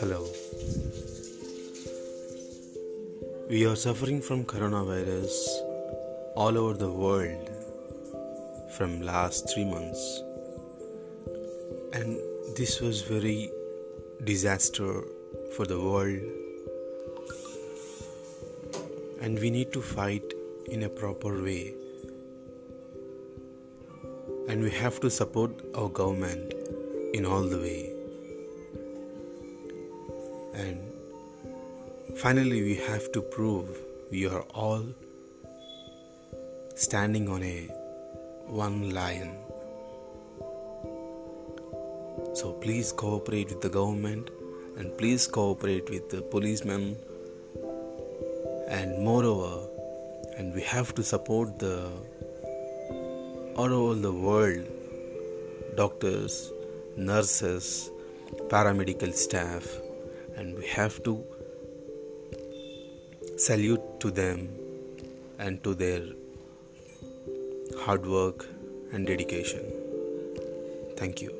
Hello. We are suffering from coronavirus all over the world from last 3 months. And this was very disaster for the world. And we need to fight in a proper way. And we have to support our government in all the way. And finally, we have to prove we are all standing on a one lion. So please cooperate with the government and please cooperate with the policemen and moreover and we have to support the all over the world doctors nurses paramedical staff and we have to salute to them and to their hard work and dedication. Thank you.